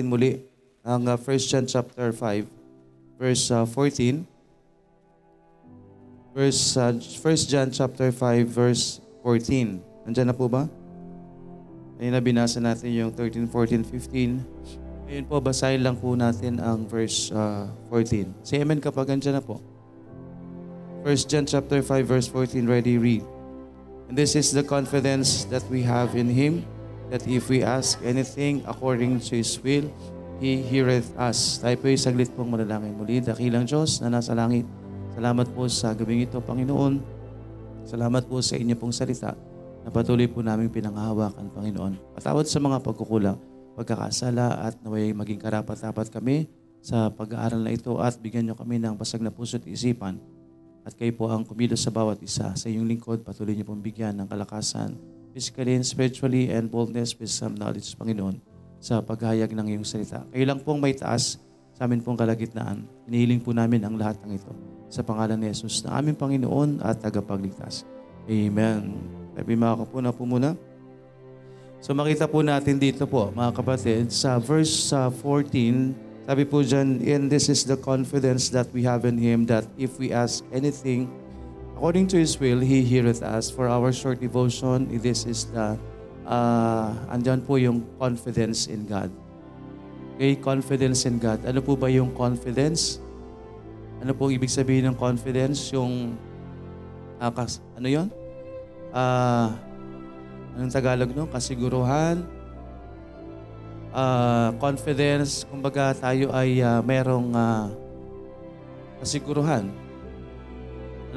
natin muli ang uh, 1 John chapter 5 verse uh, 14. Verse uh, 1 John chapter 5 verse 14. Nandiyan na po ba? Ayun na binasa natin yung 13, 14, 15. Ngayon po, basahin lang po natin ang verse uh, 14. Say amen kapag andyan na po. 1 John chapter 5 verse 14, ready, read. And this is the confidence that we have in Him, that if we ask anything according to His will, He heareth us. Tayo po yung saglit pong manalangin muli. Dakilang Diyos na nasa langit. Salamat po sa gabing ito, Panginoon. Salamat po sa inyo pong salita na patuloy po namin pinangahawakan, Panginoon. Patawad sa mga pagkukulang, pagkakasala at naway maging karapat-dapat kami sa pag-aaral na ito at bigyan niyo kami ng basag na puso't isipan. At kayo po ang kumilos sa bawat isa. Sa iyong lingkod, patuloy niyo pong bigyan ng kalakasan, physically and spiritually, and boldness, wisdom, knowledge, Panginoon, sa paghayag ng iyong salita. Kayo lang pong may taas sa amin pong kalagitnaan. Hinihiling po namin ang lahat ng ito sa pangalan ni Jesus na aming Panginoon at tagapagligtas. Amen. Sabi mga kapuna po muna. So makita po natin dito po mga kapatid sa verse uh, 14, sabi po dyan, and this is the confidence that we have in Him that if we ask anything according to His will, He heareth us. For our short devotion, this is the, uh, andyan po yung confidence in God. Okay, confidence in God. Ano po ba yung confidence? Ano po ibig sabihin ng confidence? Yung, uh, kas, ano yon? Ah, uh, anong Tagalog no? Kasiguruhan, uh, confidence, kumbaga tayo ay uh, merong uh, kasiguruhan.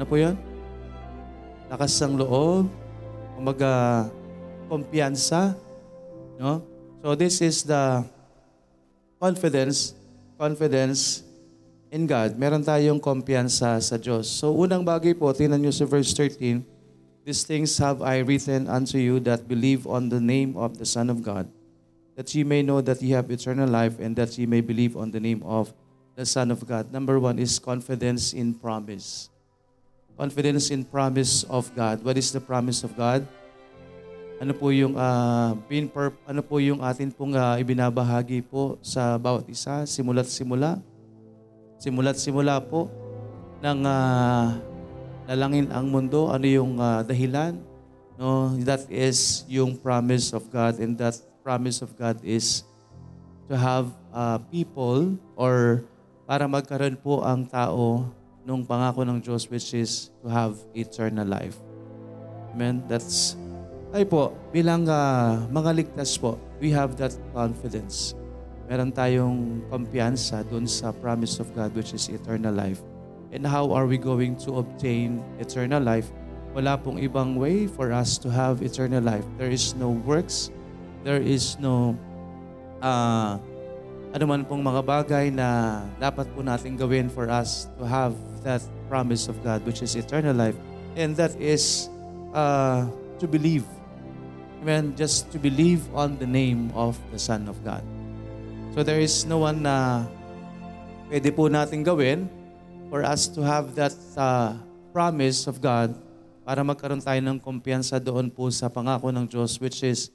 Ano po yun? Lakas ng loob, kumbaga kumpiyansa, no? So this is the confidence, confidence in God. Meron tayong kumpiyansa sa Diyos. So unang bagay po, tingnan nyo sa verse 13, These things have I written unto you that believe on the name of the Son of God, that ye may know that ye have eternal life, and that ye may believe on the name of the Son of God. Number one is confidence in promise. Confidence in promise of God. What is the promise of God? Ano po yung uh, being perp- ano po yung atin pong uh, ibinabahagi po sa bawat isa simula't simula. Simula't simula po ng uh, nalangin ang mundo, ano yung uh, dahilan? No, that is yung promise of God and that promise of God is to have uh, people or para magkaroon po ang tao nung pangako ng Diyos which is to have eternal life. Amen? That's ay po, bilang uh, mga ligtas po, we have that confidence. Meron tayong kumpiyansa dun sa promise of God which is eternal life. And how are we going to obtain eternal life? Wala pong ibang way for us to have eternal life. There is no works. There is no uh, ano man pong mga bagay na dapat po natin gawin for us to have that promise of God, which is eternal life. And that is uh, to believe. Amen. Just to believe on the name of the Son of God. So there is no one na pwede po natin gawin for us to have that uh, promise of God para magkaroon tayo ng kumpiyansa doon po sa pangako ng Diyos which is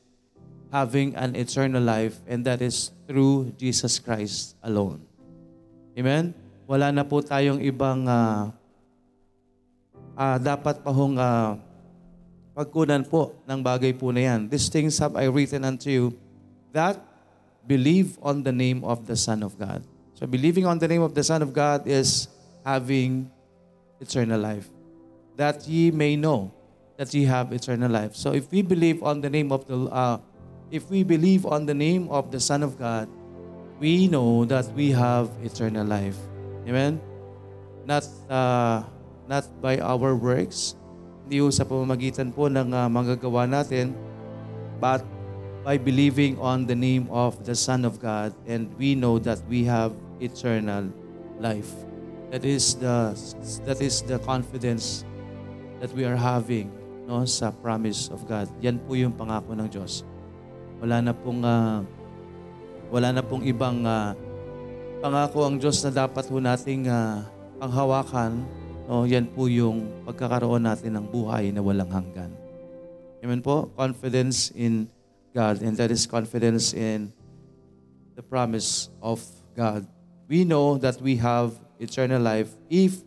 having an eternal life and that is through Jesus Christ alone. Amen? Wala na po tayong ibang uh, uh, dapat pa hong uh, pagkunan po ng bagay po na yan. These things have I written unto you that believe on the name of the Son of God. So believing on the name of the Son of God is having eternal life. That ye may know that ye have eternal life. So if we believe on the name of the uh, if we believe on the name of the Son of God, we know that we have eternal life. Amen? Not uh, not by our works, hindi sa pamamagitan po ng uh, magagawa natin, but by believing on the name of the Son of God and we know that we have eternal life. That is the that is the confidence that we are having no sa promise of God. Yan po yung pangako ng Diyos. Wala na pong uh, wala na pong ibang uh, pangako ang Diyos na dapat po nating uh, panghawakan. No, yan po yung pagkakaroon natin ng buhay na walang hanggan. Amen po? Confidence in God and that is confidence in the promise of God. We know that we have eternal life if,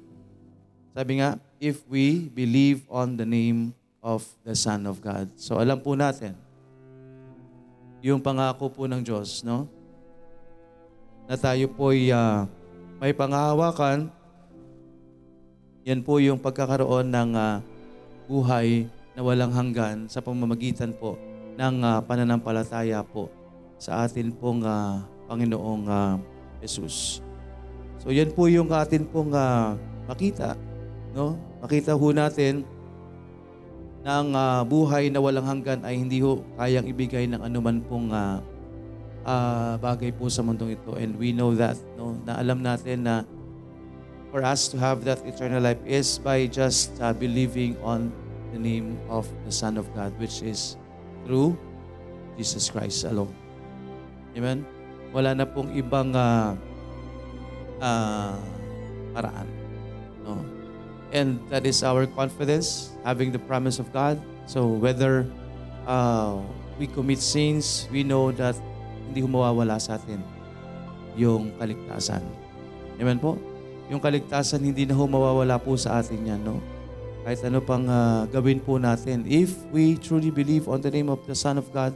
sabi nga, if we believe on the name of the Son of God. So alam po natin, yung pangako po ng Diyos, no? Na tayo po'y ah, may pangahawakan, yan po yung pagkakaroon ng ah, buhay na walang hanggan sa pamamagitan po ng ah, pananampalataya po sa atin pong ah, Panginoong ah, Jesus. So yan po yung atin pong ah, makita, no? Makita ho natin ang ah, buhay na walang hanggan ay hindi ho kayang ibigay ng anuman pong ah, ah, bagay po sa mundong ito and we know that no na alam natin na for us to have that eternal life is by just uh, believing on the name of the Son of God, which is through Jesus Christ alone. Amen? Wala na pong ibang uh, uh, paraan. No? And that is our confidence, having the promise of God. So whether uh, we commit sins, we know that hindi humawawala sa atin yung kaligtasan. Amen po? Yung kaligtasan hindi na ho mawawala po sa atin yan, no? Kahit ano pang ah, gawin po natin. If we truly believe on the name of the Son of God,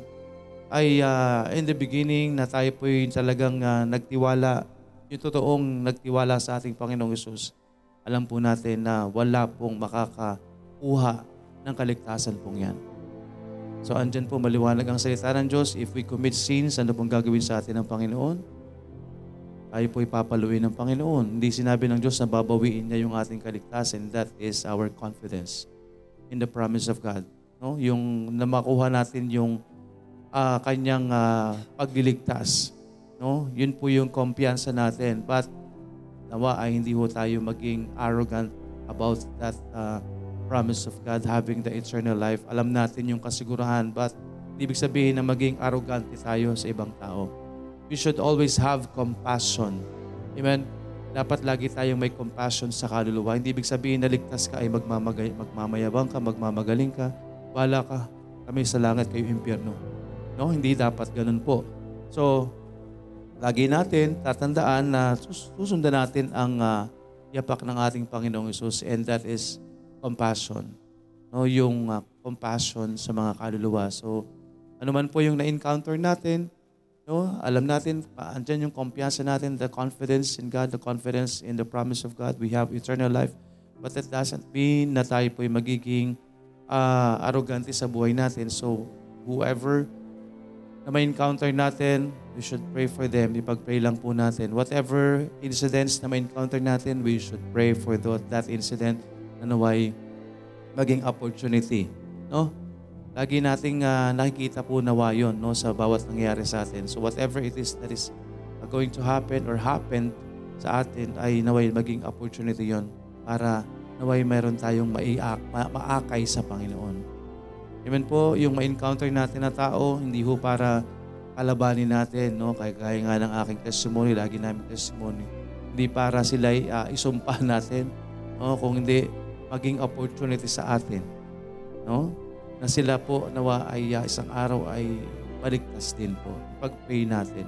ay ah, in the beginning na tayo po yung talagang ah, nagtiwala, yung totoong nagtiwala sa ating Panginoong Yesus, alam po natin na wala pong makakakuha ng kaligtasan pong yan. So andyan po maliwanag ang salita ng Diyos. If we commit sins, ano pong gagawin sa atin ng Panginoon? tayo po ipapaluin ng Panginoon. Hindi sinabi ng Diyos na babawiin niya yung ating kaligtasan. That is our confidence in the promise of God. No? Yung na makuha natin yung ah, kanyang ah, pagliligtas. No? Yun po yung kumpiyansa natin. But nawa ay hindi ho tayo maging arrogant about that ah, promise of God having the eternal life. Alam natin yung kasigurahan but ibig sabihin na maging arrogante tayo sa ibang tao we should always have compassion. Amen? Dapat lagi tayong may compassion sa kaluluwa. Hindi ibig sabihin na ligtas ka ay magmamagay, magmamayabang ka, magmamagaling ka, bala ka, kami sa langit kayo impyerno. No, hindi dapat ganun po. So, lagi natin tatandaan na sus- susundan natin ang ah, yapak ng ating Panginoong Isus and that is compassion. No, yung ah, compassion sa mga kaluluwa. So, ano man po yung na-encounter natin, No? Alam natin, andyan yung kumpiyansa natin, the confidence in God, the confidence in the promise of God. We have eternal life. But that doesn't mean na tayo po'y magiging ah, arrogante sa buhay natin. So, whoever na may encounter natin, we should pray for them. Ipag-pray lang po natin. Whatever incidents na may encounter natin, we should pray for that incident na naway maging opportunity. No? Lagi nating ah, nakikita po nawa yun no, sa bawat nangyayari sa atin. So whatever it is that is going to happen or happened sa atin ay naway maging opportunity yon para naway meron tayong maiak, ma- maakay sa Panginoon. Amen po, yung ma-encounter natin na tao, hindi ho para kalabanin natin, no? Kaya gaya nga ng aking testimony, lagi namin testimony. Hindi para sila uh, isumpa natin, no? Kung hindi maging opportunity sa atin, no? na sila po nawa ay uh, isang araw ay baligtas din po. Pag-pray natin.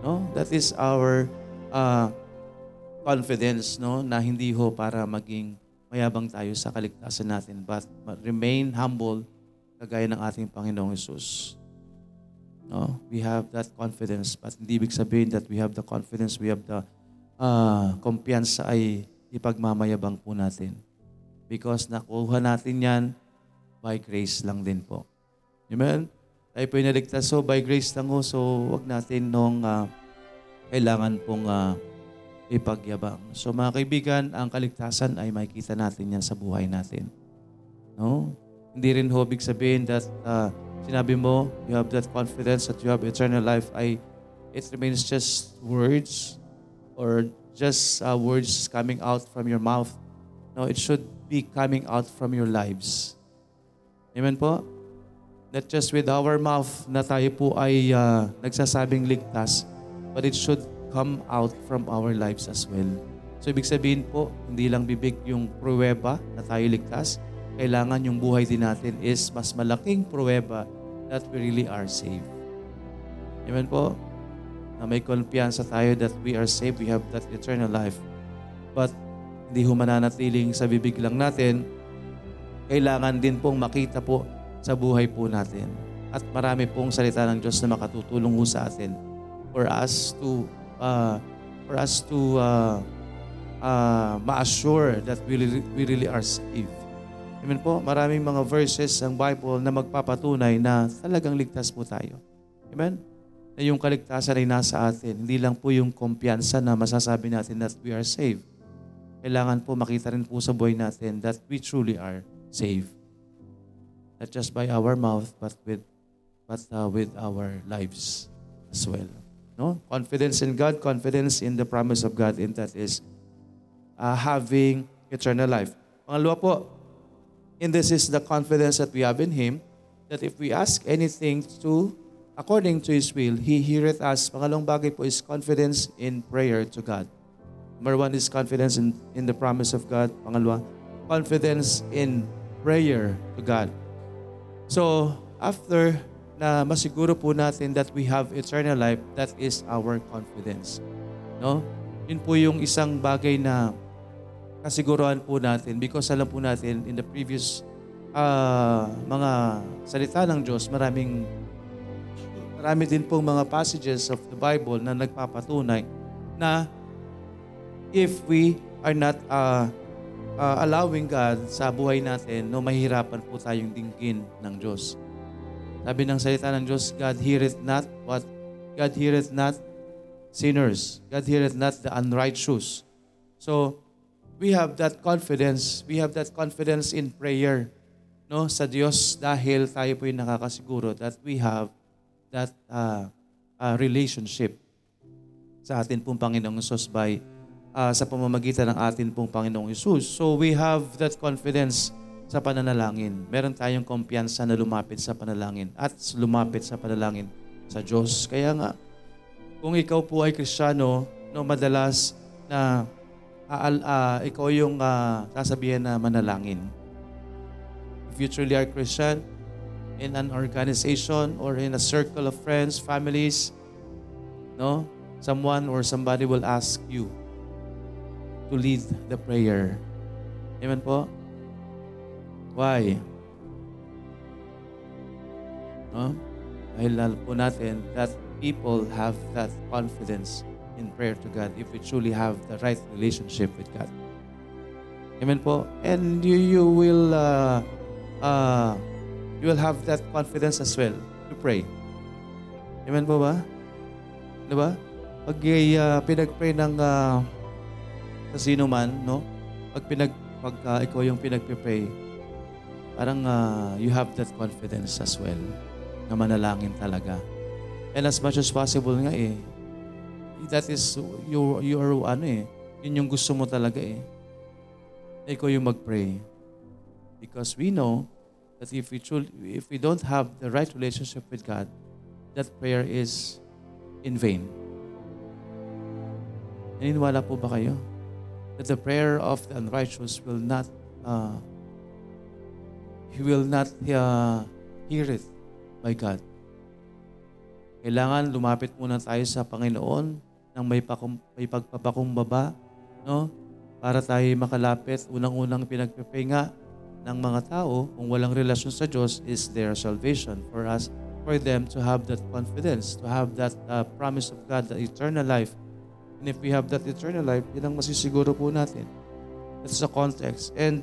No? That is our uh, confidence no na hindi ho para maging mayabang tayo sa kaligtasan natin but remain humble kagaya ng ating Panginoong Yesus. No? We have that confidence but hindi ibig sabihin that we have the confidence, we have the uh, kumpiyansa ay ipagmamayabang po natin. Because nakuha natin yan by grace lang din po. Amen? Tayo po inaligtas. So, by grace lang ho. So, wag natin nung ah, kailangan pong ah, ipagyabang. So, mga kaibigan, ang kaligtasan ay makikita natin yan sa buhay natin. No? Hindi rin ho big sabihin that ah, sinabi mo, you have that confidence that you have eternal life, ay it remains just words or just ah, words coming out from your mouth. No, it should be coming out from your lives. Amen po? Not just with our mouth na tayo po ay ah, nagsasabing ligtas, but it should come out from our lives as well. So ibig sabihin po, hindi lang bibig yung pruweba na tayo ligtas, kailangan yung buhay din natin is mas malaking pruweba that we really are saved. Amen po? na may kumpiyansa tayo that we are saved, we have that eternal life. But hindi ho mananatiling sa bibig lang natin, kailangan din pong makita po sa buhay po natin. At marami pong salita ng Diyos na makatutulong ho sa atin for us to uh, for us to uh, uh, ma-assure that we really, we really are saved. Amen po. Maraming mga verses ng Bible na magpapatunay na talagang ligtas po tayo. Amen? Na yung kaligtasan ay nasa atin. Hindi lang po yung kumpiyansa na masasabi natin that we are saved. Kailangan po makita rin po sa buhay natin that we truly are saved. Not just by our mouth, but with but uh, with our lives as well. No? Confidence in God, confidence in the promise of God, and that is uh, having eternal life. Pangalawa po, and this is the confidence that we have in Him, that if we ask anything to according to His will, He heareth us. Pangalawang bagay po is confidence in prayer to God. Number one is confidence in, in the promise of God. Pangalawa, confidence in prayer to God. So, after na masiguro po natin that we have eternal life, that is our confidence. No? Yun po yung isang bagay na kasiguruhan po natin because alam po natin in the previous uh, mga salita ng Diyos, maraming marami din pong mga passages of the Bible na nagpapatunay na if we are not uh, uh, allowing God sa buhay natin, no, mahirapan po tayong dinggin ng Diyos. Sabi ng salita ng Diyos, God heareth not what? God heareth not sinners. God heareth not the unrighteous. So, we have that confidence. We have that confidence in prayer no sa Diyos dahil tayo po yung nakakasiguro that we have that uh, uh, relationship sa atin pong Panginoong Isus by uh, sa pamamagitan ng atin pong Panginoong Isus. So we have that confidence sa pananalangin. Meron tayong kumpiyansa na lumapit sa panalangin at lumapit sa panalangin sa Diyos. Kaya nga, kung ikaw po ay Kristiyano, no, madalas na uh, uh, ikaw yung uh, sasabihin na manalangin. If you truly are Christian, in an organization or in a circle of friends, families, no, someone or somebody will ask you to lead the prayer. Amen po? Why? No? Dahil lalo po natin that people have that confidence in prayer to God if we truly have the right relationship with God. Amen po. And you, you will uh, uh, you will have that confidence as well to pray. Amen po ba? Di ba? Pag uh, pinag-pray ng uh, sa sino man, no? Pag pinag pag uh, ikaw yung pinagpe-pray, parang uh, you have that confidence as well na manalangin talaga. And as much as possible nga eh, that is your, your ano eh, yun yung gusto mo talaga eh. Ikaw yung mag-pray. Because we know that if we, truly, if we don't have the right relationship with God, that prayer is in vain. Naniniwala po ba kayo? That the prayer of the unrighteous will not uh, He will not uh, hear it by God. Kailangan lumapit muna tayo sa Panginoon ng may, pakum, may pagpapakumbaba, no? Para tayo makalapit. Unang-unang pinagpipay nga ng mga tao kung walang relasyon sa Diyos is their salvation for us, for them to have that confidence, to have that uh, promise of God, the eternal life. And if we have that eternal life, yun ang masisiguro po natin. That's the context. And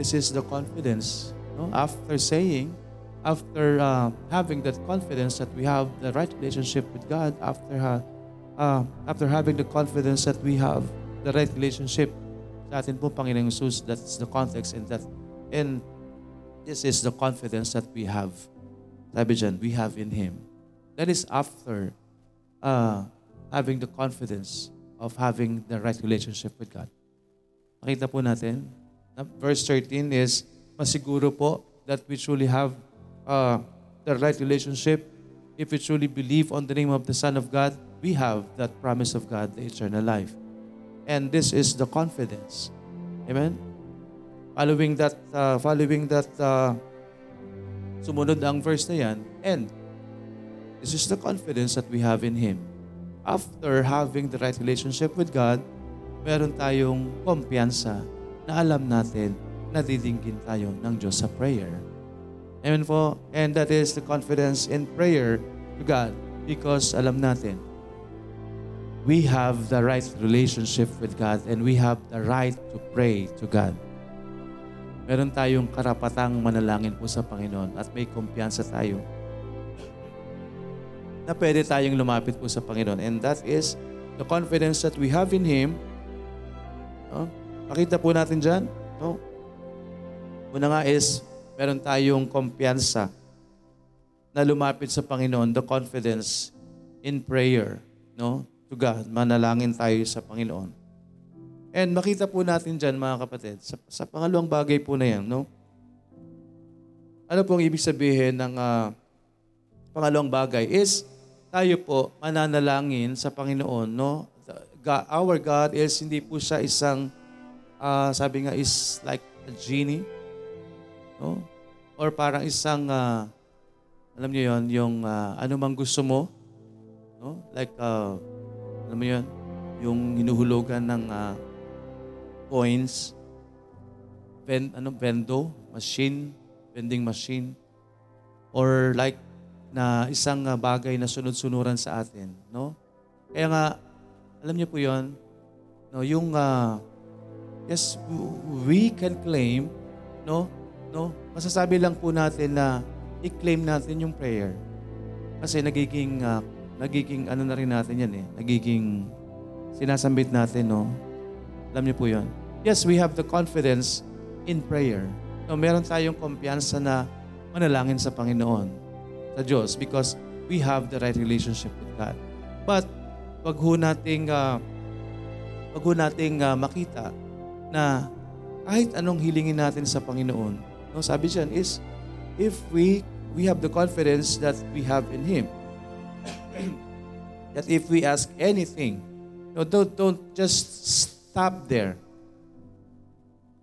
this is the confidence No? After saying, after uh, having that confidence that we have the right relationship with God, after ha, uh, after having the confidence that we have the right relationship sa atin po Panginoong Jesus, that's the context and that and this is the confidence that we have. Sabi dyan, we have in Him. That is after uh, having the confidence of having the right relationship with God. Makita po natin, verse 13 is, masiguro po that we truly have uh, the right relationship. If we truly believe on the name of the Son of God, we have that promise of God, the eternal life. And this is the confidence. Amen? Following that, uh, following that, uh, sumunod ang verse na yan, and this is the confidence that we have in Him. after having the right relationship with God, meron tayong kumpiyansa na alam natin na didinggin tayo ng Diyos sa prayer. Amen po. And that is the confidence in prayer to God because alam natin, we have the right relationship with God and we have the right to pray to God. Meron tayong karapatang manalangin po sa Panginoon at may kumpiyansa tayo na pwede tayong lumapit po sa Panginoon. And that is the confidence that we have in Him. No? Pakita po natin dyan. No? Una nga is, meron tayong kumpiyansa na lumapit sa Panginoon, the confidence in prayer, no? To God, manalangin tayo sa Panginoon. And makita po natin dyan, mga kapatid, sa, sa pangalawang bagay po na yan, no? Ano pong ibig sabihin ng ah, pangalawang bagay is tayo po mananalangin sa Panginoon, no? God, our God is hindi po siya isang ah, sabi nga is like a genie, no? Or parang isang ah, alam niyo 'yon, yung ah, ano mang gusto mo, no? Like ah, alam mo 'yon, yung hinuhulugan ng ah, coins, ven, ano, vendo, machine, vending machine, or like na isang ah, bagay na sunod-sunuran sa atin, no? Kaya nga, alam niyo po 'yon, no, yung ah, yes, we can claim, no, no, masasabi lang po natin na i-claim natin yung prayer. Kasi nagiging, ah, nagiging ano na rin natin yan eh, nagiging sinasambit natin, no? Alam niyo po yon. Yes, we have the confidence in prayer. No, meron tayong kumpiyansa na manalangin sa Panginoon, sa Diyos, because we have the right relationship with God. But, wag ho nating, ah, wag ho nating ah, makita na kahit anong hilingin natin sa Panginoon, no, sabi diyan is, if we we have the confidence that we have in Him, that if we ask anything, no, don't, don't just stop there.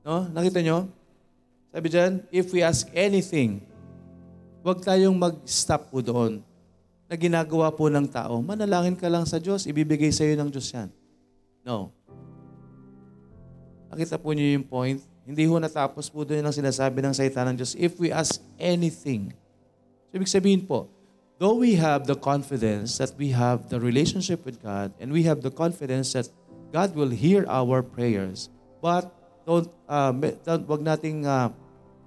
No? Nakita nyo? Sabi dyan, if we ask anything, huwag tayong mag-stop po doon na ginagawa po ng tao. Manalangin ka lang sa Diyos, ibibigay sa iyo ng Diyos yan. No. Nakita po niyo yung point? Hindi ho natapos po doon ang sinasabi ng salita ng Diyos. If we ask anything. So, ibig sabihin po, though we have the confidence that we have the relationship with God and we have the confidence that God will hear our prayers, but don't, uh, don't wag nating uh,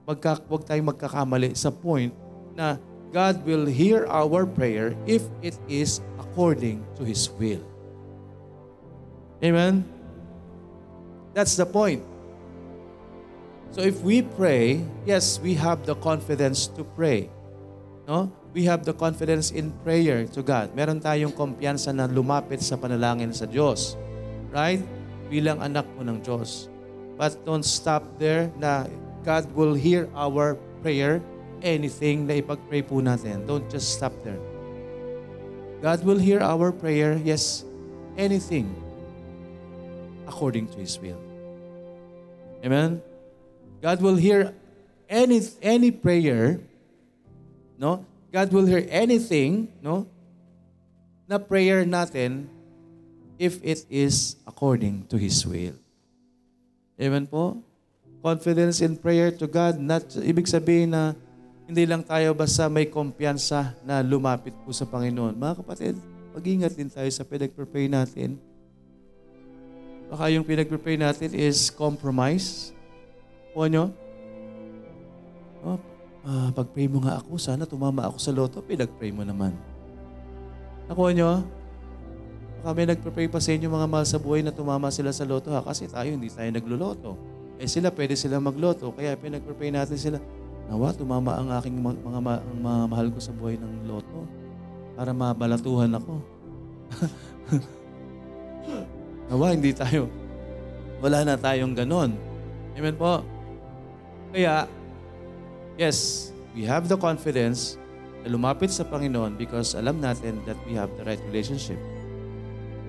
magka, wag tayong magkakamali sa point na God will hear our prayer if it is according to His will. Amen? That's the point. So if we pray, yes, we have the confidence to pray. No? We have the confidence in prayer to God. Meron tayong kumpiyansa na lumapit sa panalangin sa Diyos. Right? Bilang anak po ng Diyos. But don't stop there na God will hear our prayer, anything na ipag-pray po natin. Don't just stop there. God will hear our prayer, yes, anything according to His will. Amen? God will hear any any prayer, no? God will hear anything, no? Na prayer natin if it is according to His will. Amen po? Confidence in prayer to God, not ibig sabihin na hindi lang tayo basta may kumpiyansa na lumapit po sa Panginoon. Mga kapatid, mag-ingat din tayo sa pinag-pray natin. Baka yung pinag-pray natin is compromise. Kuha nyo? Oh, ah, pag-pray mo nga ako, sana tumama ako sa loto, pinag-pray mo naman. Nakuha nyo? Baka may nagpray pa sa inyo mga mahal sa buhay na tumama sila sa loto ha, kasi tayo hindi tayo nagloloto. Eh sila, pwede sila magloto, kaya pinag-pray natin sila, nawa, tumama ang aking mga, mga, ang mga mahal ko sa buhay ng loto para mabalatuhan ako. nawa, hindi tayo, wala na tayong ganon. Amen po? Kaya, yes, we have the confidence na lumapit sa Panginoon because alam natin that we have the right relationship.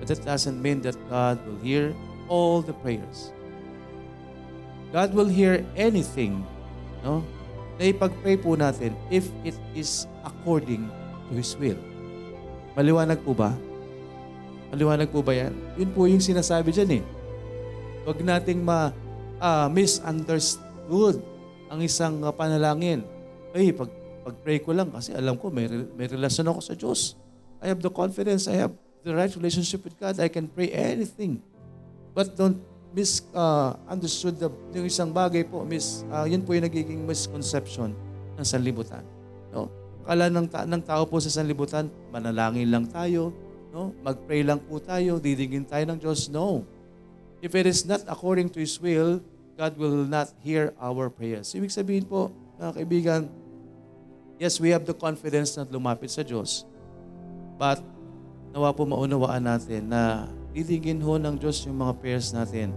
But that doesn't mean that God will hear all the prayers. God will hear anything, no? Na ipag-pray po natin if it is according to His will. Maliwanag po ba? Maliwanag po ba yan? Yun po yung sinasabi dyan eh. Huwag nating ma, ah, misunderstood ang isang ah, panalangin. Ay, pag, pag-pray ko lang kasi alam ko may, may relasyon ako sa Diyos. I have the confidence, I have the right relationship with God. I can pray anything. But don't mis uh, understood the, yung isang bagay po, mis, ah, yun po yung nagiging misconception ng sanlibutan. No? Akala ng, ta- ng tao po sa sanlibutan, manalangin lang tayo, no? mag-pray lang po tayo, didingin tayo ng Diyos. No. If it is not according to His will, God will not hear our prayers. Ibig sabihin po, mga kaibigan, yes, we have the confidence na lumapit sa Diyos. But, nawa po maunawaan natin na didingin ho ng Diyos yung mga prayers natin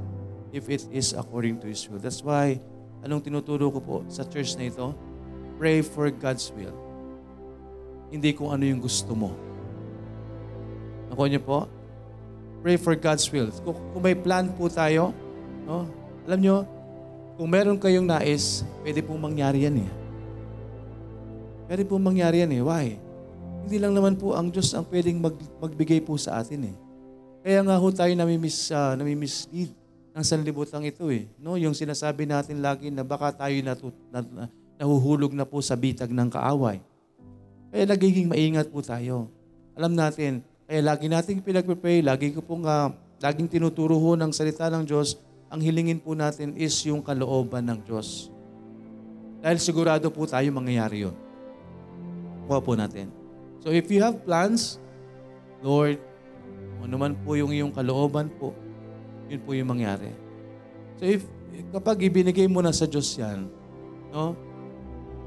if it is according to His will. That's why, anong tinuturo ko po sa church na ito? Pray for God's will. Hindi kung ano yung gusto mo. Nakuha niyo po? Pray for God's will. Kung may plan po tayo, no? Alam niyo, kung meron kayong nais, pwede pong mangyari yan eh. Pwede pong mangyari yan eh. Why? Hindi lang naman po ang Diyos ang pwedeng mag, magbigay po sa atin eh. Kaya nga ho tayo namimis, uh, namimislead ng sanlibutan ito eh. No? Yung sinasabi natin lagi na baka tayo natu- na, na, nahuhulog na po sa bitag ng kaaway. Kaya nagiging maingat po tayo. Alam natin, kaya lagi nating pinagpipray, lagi ko pong, uh, laging tinuturo ho ng salita ng Diyos, ang hilingin po natin is yung kalooban ng Diyos. Dahil sigurado po tayo mangyayari yun. Kuha po natin. So if you have plans, Lord, ano man po yung iyong kalooban po, yun po yung mangyari. So if, kapag ibinigay mo na sa Diyos yan, no?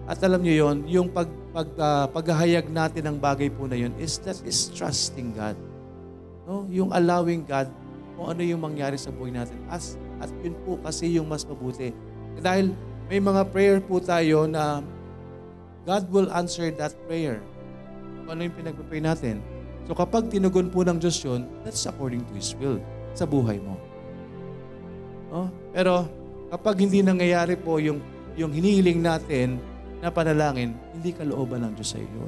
At alam niyo yon, yung pag, pag, uh, paghahayag natin ng bagay po na yun is that is trusting God. No? Yung allowing God kung ano yung mangyari sa buhay natin. As, at yun po kasi yung mas mabuti. Dahil may mga prayer po tayo na God will answer that prayer. Kung ano yung pinagpapray natin. So kapag tinugon po ng Diyos yun, that's according to His will sa buhay mo. No? Pero kapag hindi nangyayari po yung, yung hinihiling natin na panalangin, hindi kalooban ng Diyos sa iyo.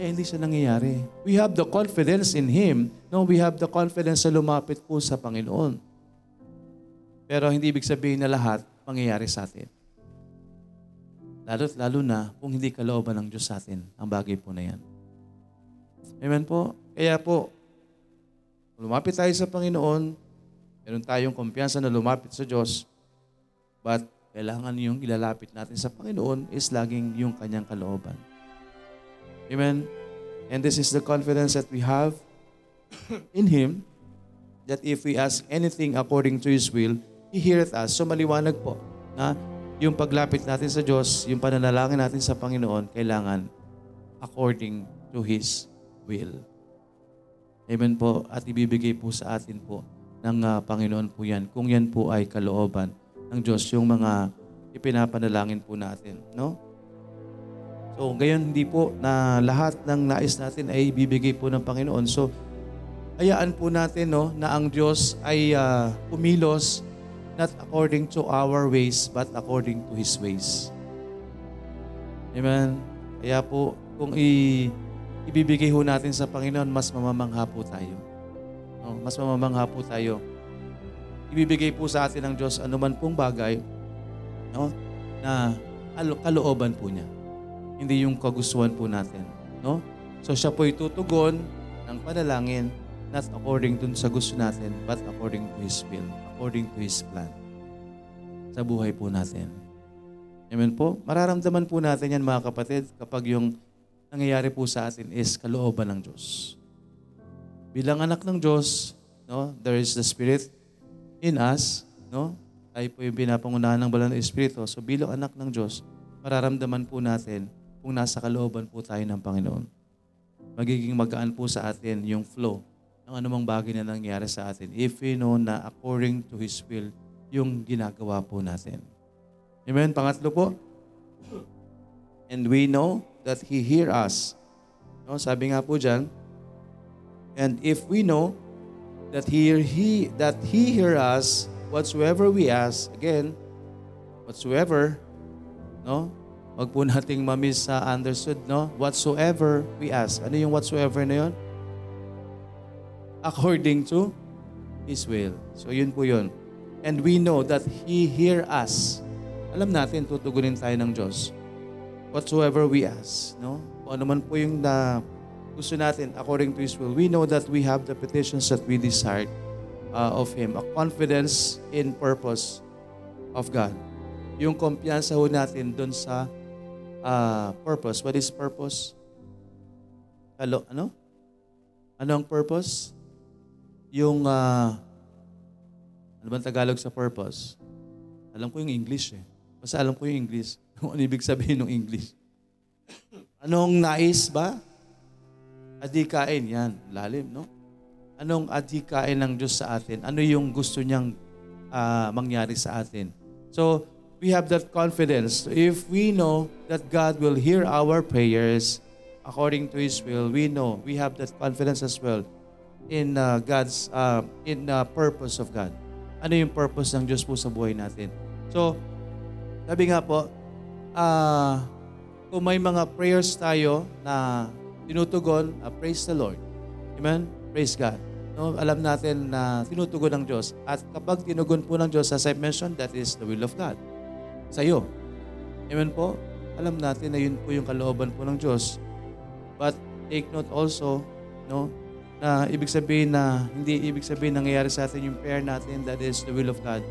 Eh, hindi siya nangyayari. We have the confidence in Him. No, we have the confidence sa lumapit po sa Panginoon. Pero hindi ibig sabihin na lahat mangyayari sa atin. Lalo't lalo na kung hindi kalooban ng Diyos sa atin ang bagay po na yan. Amen po? Kaya po, lumapit tayo sa Panginoon, meron tayong kumpiyansa na lumapit sa Diyos, but kailangan yung ilalapit natin sa Panginoon is laging yung kanyang kalooban. Amen? And this is the confidence that we have in Him that if we ask anything according to His will, He heareth us. So maliwanag po na yung paglapit natin sa Diyos, yung pananalangin natin sa Panginoon, kailangan according to His will. Amen po. At ibibigay po sa atin po ng uh, Panginoon po yan. Kung yan po ay kalooban ng Diyos, yung mga ipinapanalangin po natin. No? So, ngayon hindi po na lahat ng nais natin ay ibibigay po ng Panginoon. So, hayaan po natin no, na ang Diyos ay uh, pumilos not according to our ways, but according to His ways. Amen? Kaya po, kung i ibibigay ho natin sa Panginoon, mas mamamangha po tayo. No? Mas mamamangha po tayo. Ibibigay po sa atin ng Diyos anuman pong bagay no? na kalooban po niya. Hindi yung kagustuhan po natin. No? So siya po itutugon ng panalangin not according dun sa gusto natin, but according to His will, according to His plan sa buhay po natin. Amen po? Mararamdaman po natin yan mga kapatid kapag yung nangyayari po sa atin is kalooban ng Diyos. Bilang anak ng Diyos, no, there is the Spirit in us, no? Tayo po yung pinapangunahan ng banal na Espiritu. So bilang anak ng Diyos, mararamdaman po natin kung nasa kalooban po tayo ng Panginoon. Magiging magaan po sa atin yung flow ng anumang bagay na nangyari sa atin if we know na according to His will yung ginagawa po natin. Amen? Pangatlo po, and we know that He hear us. No, sabi nga po dyan, and if we know that He, he, that he hear us whatsoever we ask, again, whatsoever, no? Wag po nating mamis sa understood, no? Whatsoever we ask. Ano yung whatsoever na yon? According to His will. So yun po yun. And we know that He hear us. Alam natin, tutugunin tayo ng Diyos. Whatsoever we ask. No? Kung ano man po yung na gusto natin according to His will, we know that we have the petitions that we desired uh, of Him. A confidence in purpose of God. Yung kumpiyansa ho natin doon sa uh, purpose. What is purpose? Hello, ano? Ano ang purpose? Yung, uh, ano bang Tagalog sa purpose? Alam ko yung English eh. Basta alam ko yung English. Kung ano ibig sabihin ng English. Anong nais ba? Adikain, yan. Lalim, no? Anong adikain ng Diyos sa atin? Ano yung gusto niyang uh, mangyari sa atin? So, we have that confidence. If we know that God will hear our prayers according to His will, we know, we have that confidence as well in uh, God's, uh, in uh, purpose of God. Ano yung purpose ng Diyos po sa buhay natin? So, sabi nga po, uh, kung may mga prayers tayo na tinutugon, uh, praise the Lord. Amen? Praise God. No, alam natin na tinutugon ng Diyos. At kapag tinugon po ng Diyos, as I mentioned, that is the will of God. Sa iyo. Amen po? Alam natin na yun po yung kalooban po ng Diyos. But take note also, no, na ibig sabihin na hindi ibig sabihin nangyayari sa atin yung prayer natin that is the will of God.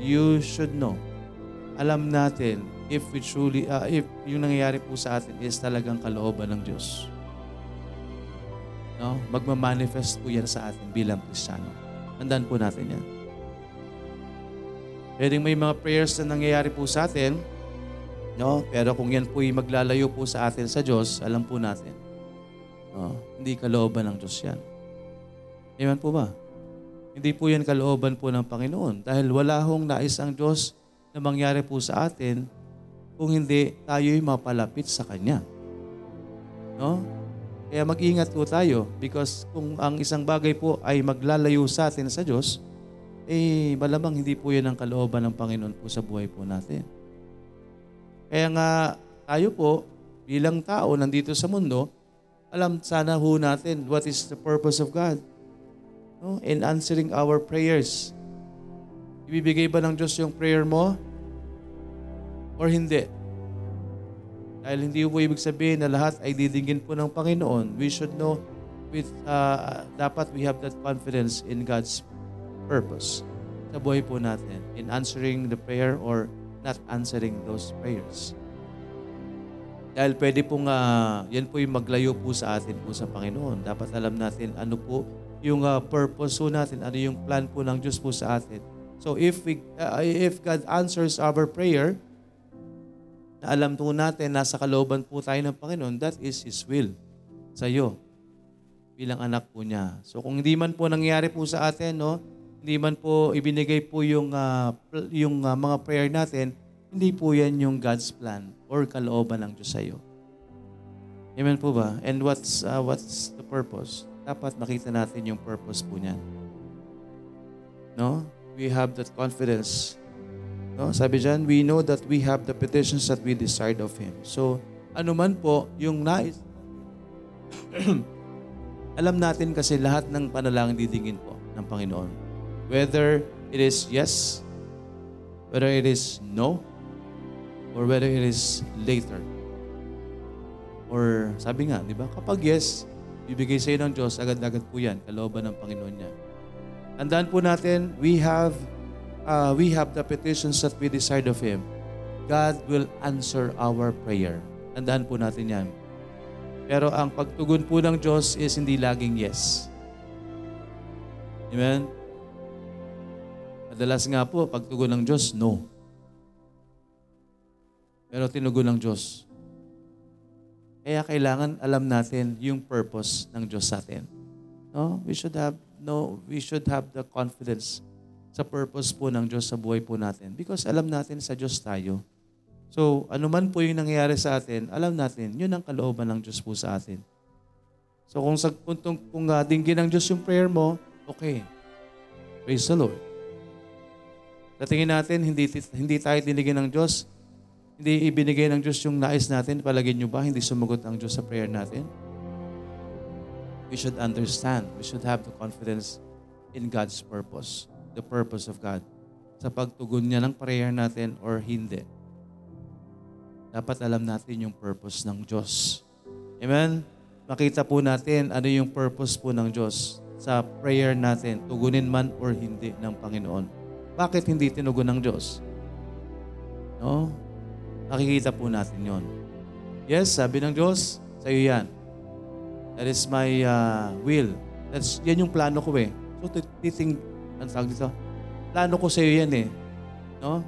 You should know alam natin if we truly, uh, if yung nangyayari po sa atin is talagang kalooban ng Diyos. No? Magmamanifest po yan sa atin bilang Kristiyano. Tandaan po natin yan. Pwedeng may mga prayers na nangyayari po sa atin, no? pero kung yan po ay maglalayo po sa atin sa Diyos, alam po natin, no? hindi kalooban ng Diyos yan. Amen po ba? Hindi po yan kalooban po ng Panginoon dahil wala hong nais ang Diyos na mangyari po sa atin kung hindi tayo'y mapalapit sa Kanya. No? Kaya mag-ingat po tayo because kung ang isang bagay po ay maglalayo sa atin sa Diyos, eh malamang hindi po yan ang kalooban ng Panginoon po sa buhay po natin. Kaya nga tayo po bilang tao nandito sa mundo, alam sana ho natin what is the purpose of God no? in answering our prayers. Ibibigay ba ng Diyos yung prayer mo? Or hindi? Dahil hindi po ibig sabihin na lahat ay didinggin po ng Panginoon. We should know with uh, dapat we have that confidence in God's purpose sa buhay po natin in answering the prayer or not answering those prayers. Dahil pwede pong uh, yan po yung maglayo po sa atin po sa Panginoon. Dapat alam natin ano po yung uh, purpose po natin, ano yung plan po ng Diyos po sa atin So if we uh, if God answers our prayer, na alam po natin nasa kalooban po tayo ng Panginoon, that is His will sa iyo bilang anak po niya. So kung hindi man po nangyari po sa atin, no, hindi man po ibinigay po yung uh, yung uh, mga prayer natin, hindi po yan yung God's plan or kalooban ng Diyos sa iyo. Amen po ba? And what's uh, what's the purpose? Dapat makita natin yung purpose po niyan. No? we have that confidence. No? Sabi dyan, we know that we have the petitions that we desired of Him. So, ano man po yung nais, alam natin kasi lahat ng panalangin didingin po ng Panginoon. Whether it is yes, whether it is no, or whether it is later. Or sabi nga, di ba, kapag yes, bibigay sa iyo ng Diyos, agad-agad po yan, kalooban ng Panginoon niya. Tandaan po natin, we have uh, we have the petitions that we desired of Him. God will answer our prayer. Tandaan po natin yan. Pero ang pagtugon po ng Diyos is hindi laging yes. Amen? Madalas nga po, pagtugon ng Diyos, no. Pero tinugon ng Diyos. Kaya kailangan alam natin yung purpose ng Diyos sa atin. No? We should have no, we should have the confidence sa purpose po ng Diyos sa buhay po natin. Because alam natin sa Diyos tayo. So, ano man po yung nangyayari sa atin, alam natin, yun ang kalooban ng Diyos po sa atin. So, kung sa puntong, kung uh, dinggin ng Diyos yung prayer mo, okay. Praise the Lord. Sa tingin natin, hindi, hindi tayo dinigyan ng Diyos, hindi ibinigay ng Diyos yung nais natin, palagay nyo ba, hindi sumagot ang Diyos sa prayer natin? we should understand, we should have the confidence in God's purpose, the purpose of God. Sa pagtugon niya ng prayer natin or hindi. Dapat alam natin yung purpose ng Diyos. Amen? Makita po natin ano yung purpose po ng Diyos sa prayer natin, tugunin man or hindi ng Panginoon. Bakit hindi tinugon ng Diyos? No? Nakikita po natin yon. Yes, sabi ng Diyos, sa iyo yan. That is my uh, will. That's, yan yung plano ko eh. So, titing, ano tawag dito? Plano ko sa iyo yan eh. No?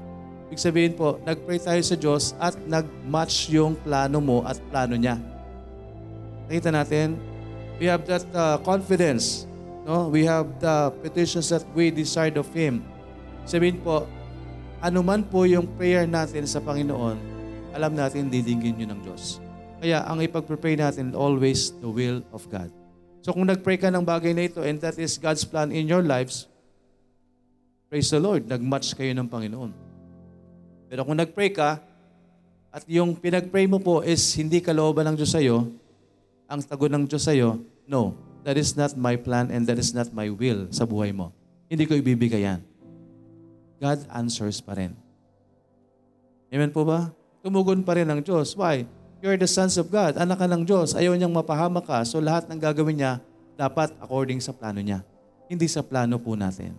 Ibig sabihin po, nag-pray tayo sa Diyos at nag-match yung plano mo at plano niya. Nakita natin, we have that uh, confidence. No? We have the petitions that we desired of Him. Sabihin po, anuman po yung prayer natin sa Panginoon, alam natin didinggin yun ng Diyos. Kaya ang ipag-pray natin always the will of God. So kung nag-pray ka ng bagay na ito and that is God's plan in your lives, praise the Lord, nag-match kayo ng Panginoon. Pero kung nag-pray ka at yung pinag-pray mo po is hindi kalooban ng Diyos sa'yo, ang tago ng Diyos sa'yo, no, that is not my plan and that is not my will sa buhay mo. Hindi ko ibibigay yan. God answers pa rin. Amen po ba? Tumugon pa rin ang Diyos. Why? You're the sons of God. Anak ka ng Diyos. Ayaw niyang mapahama ka. So lahat ng gagawin niya, dapat according sa plano niya. Hindi sa plano po natin.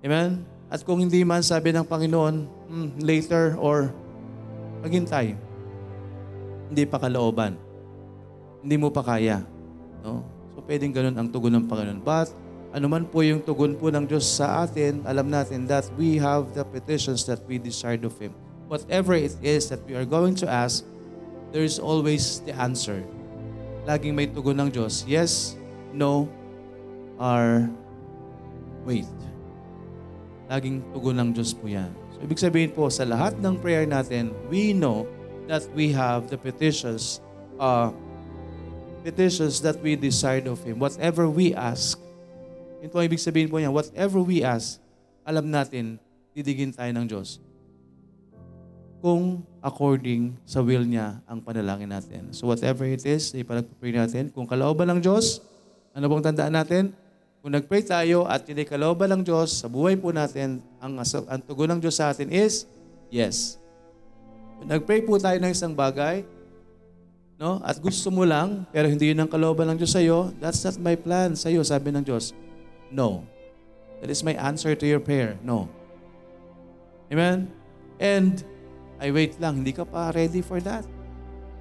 Amen? At kung hindi man sabi ng Panginoon, hmm, later or maghintay, hindi pa kalooban. Hindi mo pa kaya. No? So pwedeng ganun ang tugon ng Panginoon. But anuman po yung tugon po ng Diyos sa atin, alam natin that we have the petitions that we desired of Him. Whatever it is that we are going to ask, there is always the answer. Laging may tugon ng Diyos. Yes, no, or wait. Laging tugon ng Diyos po yan. So, ibig sabihin po, sa lahat ng prayer natin, we know that we have the petitions, uh, petitions that we desired of Him. Whatever we ask, po ang ibig sabihin po niya, whatever we ask, alam natin, didigin tayo ng Diyos kung according sa will niya ang panalangin natin. So whatever it is, ipalagpapray natin. Kung kalooban ng Diyos, ano bang tandaan natin? Kung nag-pray tayo at hindi kalooban ng Diyos, sa buhay po natin, ang, ang tugon ng Diyos sa atin is, yes. Kung nag-pray po tayo ng isang bagay, no? at gusto mo lang, pero hindi yun ang kalooban ng Diyos sa iyo, that's not my plan sa iyo, sabi ng Diyos. No. That is my answer to your prayer. No. Amen? And ay wait lang, hindi ka pa ready for that.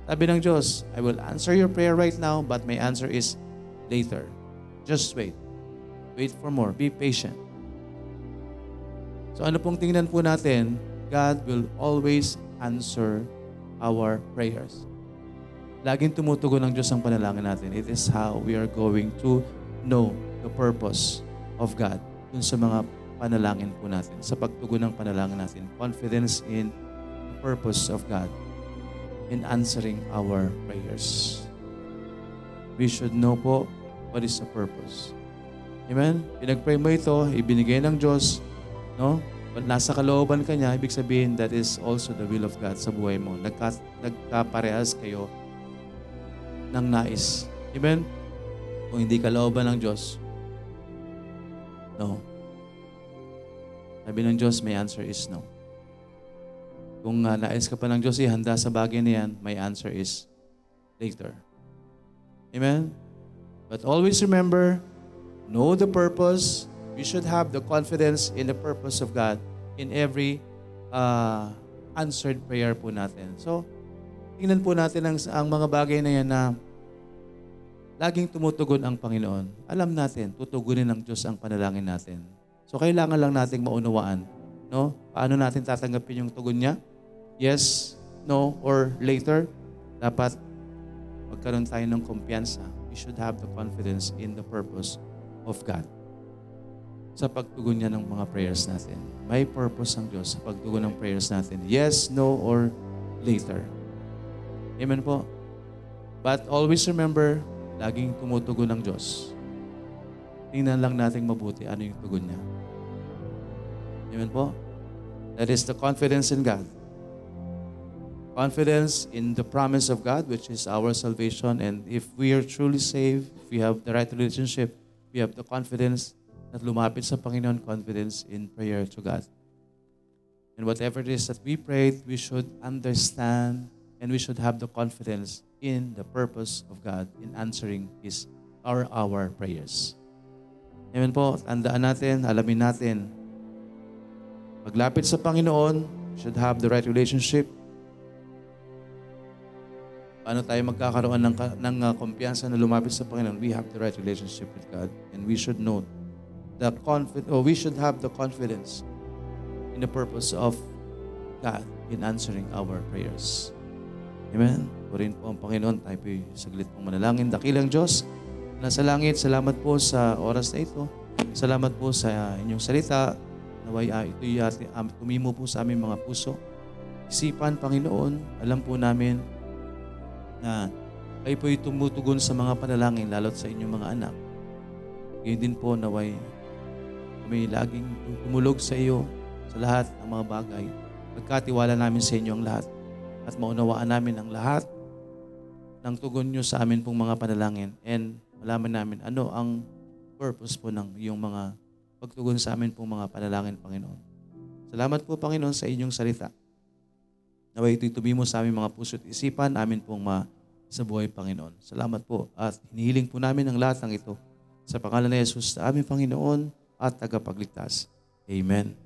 Sabi ng Diyos, I will answer your prayer right now, but my answer is later. Just wait. Wait for more. Be patient. So ano pong tingnan po natin? God will always answer our prayers. Laging tumutugon ng Diyos ang panalangin natin. It is how we are going to know the purpose of God dun sa mga panalangin po natin, sa pagtugon ng panalangin natin. Confidence in purpose of God in answering our prayers. We should know po what is the purpose. Amen? Pinag-pray mo ito, ibinigay ng Diyos, no? Nasa kalooban ka niya, ibig sabihin that is also the will of God sa buhay mo. Nagka, nagkaparehas kayo ng nais. Amen? Kung hindi kalooban ng Diyos, no. Sabi ng Diyos, my answer is no. Kung uh, nais ka pa ng Diyos, ihanda sa bagay na yan, my answer is later. Amen? But always remember, know the purpose. We should have the confidence in the purpose of God in every uh, answered prayer po natin. So, tingnan po natin ang, ang mga bagay na yan na laging tumutugon ang Panginoon. Alam natin, tutugunin ng Diyos ang panalangin natin. So, kailangan lang nating maunawaan no? Paano natin tatanggapin yung tugon niya? Yes, no, or later, dapat magkaroon tayo ng kumpiyansa. We should have the confidence in the purpose of God sa pagtugon niya ng mga prayers natin. May purpose ang Diyos sa pagtugon ng prayers natin. Yes, no, or later. Amen po. But always remember, laging tumutugon ng Diyos. Tingnan lang natin mabuti ano yung tugon niya. Amen po. That is the confidence in God. Confidence in the promise of God, which is our salvation. And if we are truly saved, if we have the right relationship, we have the confidence at lumapit sa Panginoon, confidence in prayer to God. And whatever it is that we prayed, we should understand and we should have the confidence in the purpose of God in answering His or our prayers. Amen po. Tandaan natin, alamin natin. Paglapit sa Panginoon, should have the right relationship. Paano tayo magkakaroon ng, ng uh, kumpiyansa na lumapit sa Panginoon? We have the right relationship with God. And we should know the confidence, or we should have the confidence in the purpose of God in answering our prayers. Amen. Purin po ang Panginoon. Tayo po saglit pong manalangin. Dakilang Diyos, nasa langit, salamat po sa oras na ito. Salamat po sa inyong salita. Naway ah, ito'y um, tumimo po sa aming mga puso. Isipan, Panginoon, alam po namin na kayo po'y tumutugon sa mga panalangin, lalo't sa inyong mga anak. Ngayon din po, naway kami laging tumulog sa iyo sa lahat ng mga bagay. Pagkatiwala namin sa inyo ang lahat at maunawaan namin ang lahat ng tugon nyo sa amin pong mga panalangin and malaman namin ano ang purpose po ng yung mga pagtugon sa amin pong mga panalangin, Panginoon. Salamat po, Panginoon, sa inyong salita. Naway ito'y tumimo sa aming mga puso at isipan, amin pong ma sa buhay, Panginoon. Salamat po at hinihiling po namin ang lahat ng ito sa pangalan ni Jesus, sa aming Panginoon at tagapagligtas. Amen.